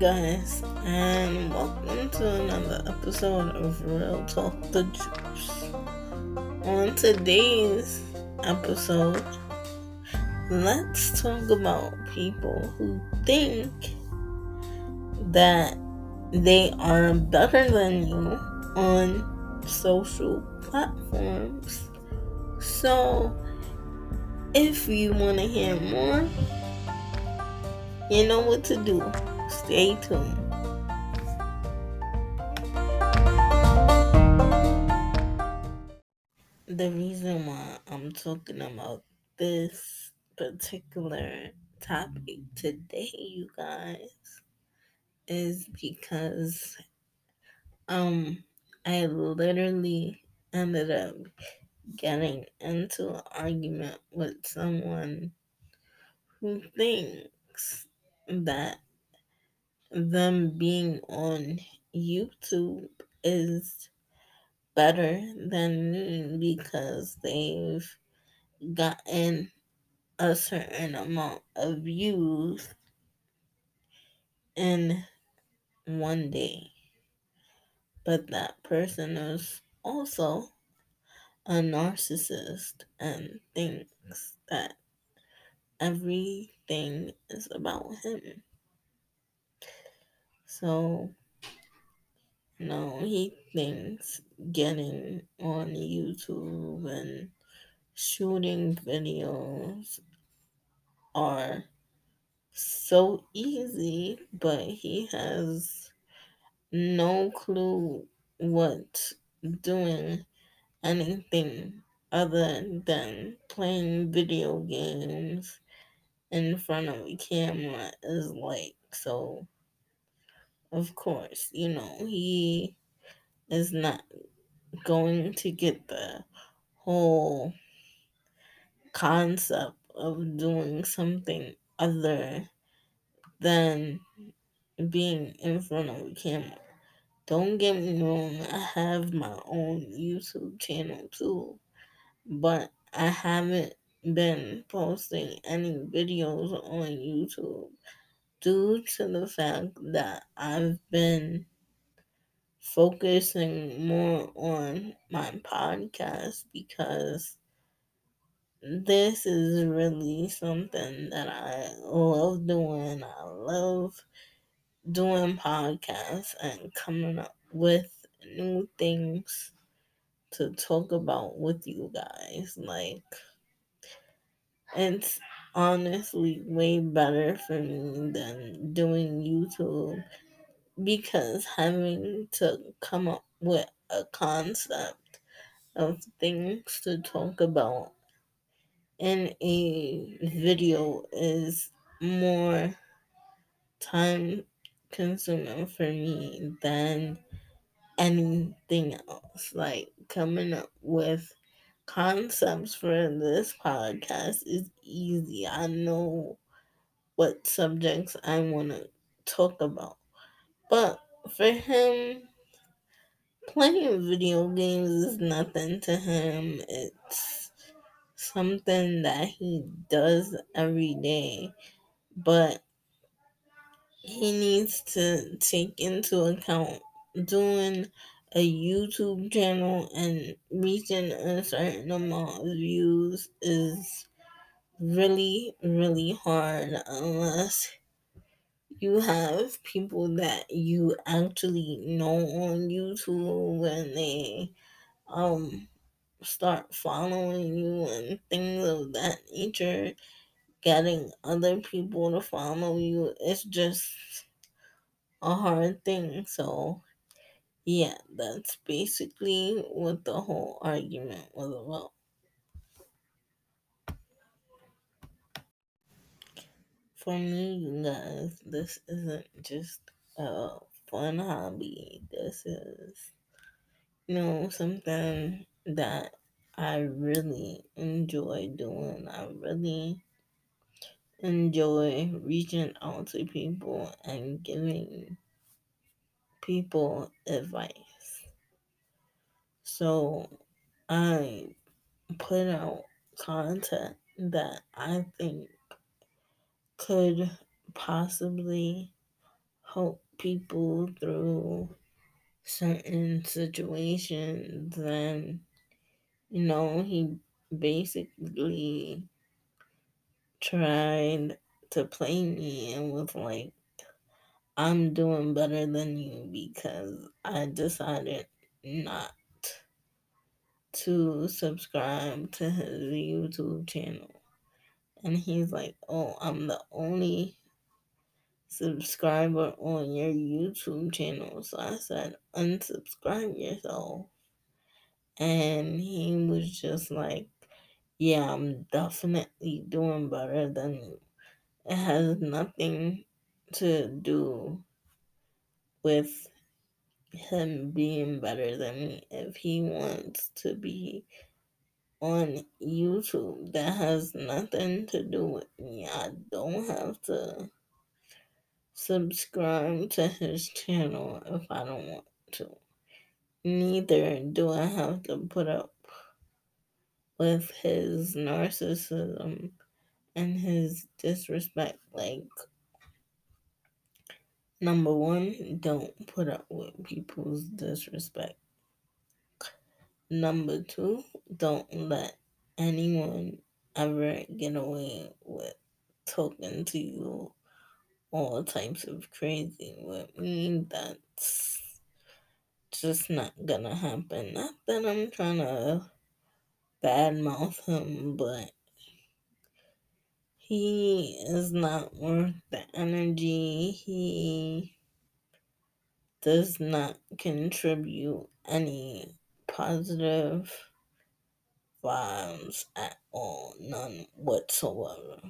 guys, and welcome to another episode of Real Talk the Juice. On today's episode, let's talk about people who think that they are better than you on social platforms. So, if you want to hear more, you know what to do. Stay tuned. The reason why I'm talking about this particular topic today, you guys, is because um I literally ended up getting into an argument with someone who thinks that them being on YouTube is better than because they've gotten a certain amount of views in one day. But that person is also a narcissist and thinks that everything is about him. So, no, he thinks getting on YouTube and shooting videos are so easy, but he has no clue what doing anything other than playing video games in front of a camera is like. So, of course, you know, he is not going to get the whole concept of doing something other than being in front of a camera. Don't get me wrong, I have my own YouTube channel too, but I haven't been posting any videos on YouTube due to the fact that I've been focusing more on my podcast because this is really something that I love doing. I love doing podcasts and coming up with new things to talk about with you guys. Like, it's honestly way better for me than doing YouTube because having to come up with a concept of things to talk about in a video is more time consuming for me than anything else. Like coming up with concepts for this podcast is easy. I know what subjects I want to talk about. But for him, playing video games is nothing to him. It's something that he does every day. But he needs to take into account doing a YouTube channel and reaching a certain amount of views is really, really hard unless you have people that you actually know on YouTube and they um start following you and things of that nature, getting other people to follow you, it's just a hard thing. So yeah, that's basically what the whole argument was about. For me, you guys, this isn't just a fun hobby. This is, you know, something that I really enjoy doing. I really enjoy reaching out to people and giving people advice. So I put out content that I think could possibly help people through certain situations and you know he basically tried to play me and was like i'm doing better than you because i decided not to subscribe to his youtube channel and he's like oh i'm the only subscriber on your YouTube channel. So I said, unsubscribe yourself. And he was just like, yeah, I'm definitely doing better than you. It has nothing to do with him being better than me. If he wants to be on YouTube, that has nothing to do with me. I don't have to subscribe to his channel if I don't want to. Neither do I have to put up with his narcissism and his disrespect. Like, number one, don't put up with people's disrespect. Number two, don't let anyone ever get away with talking to you all types of crazy with me. That's just not gonna happen. Not that I'm trying to badmouth him, but he is not worth the energy. He does not contribute any positive vibes at all, none whatsoever.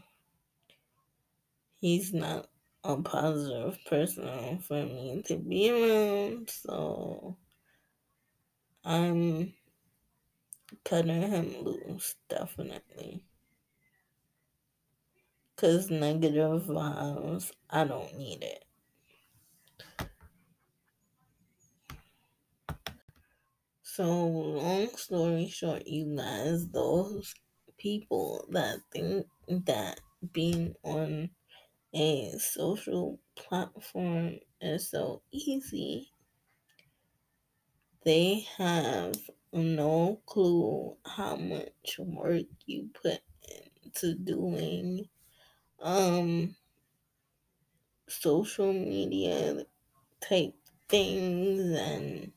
He's not a positive person for me to be around, so I'm cutting him loose, definitely. Because negative vibes, I don't need it. So, long story short, you guys, those people that think that being on a social platform is so easy, they have no clue how much work you put into doing um social media type things and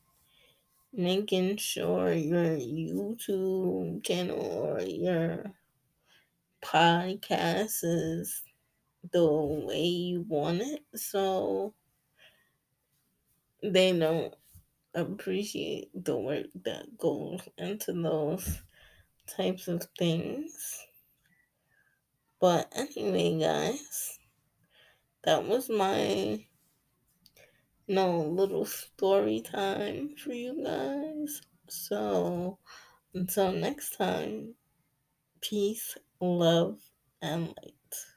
making sure your YouTube channel or your podcast is the way you want it. So they don't appreciate the work that goes into those types of things. But anyway, guys, that was my no little story time for you guys. So until next time, peace, love, and light.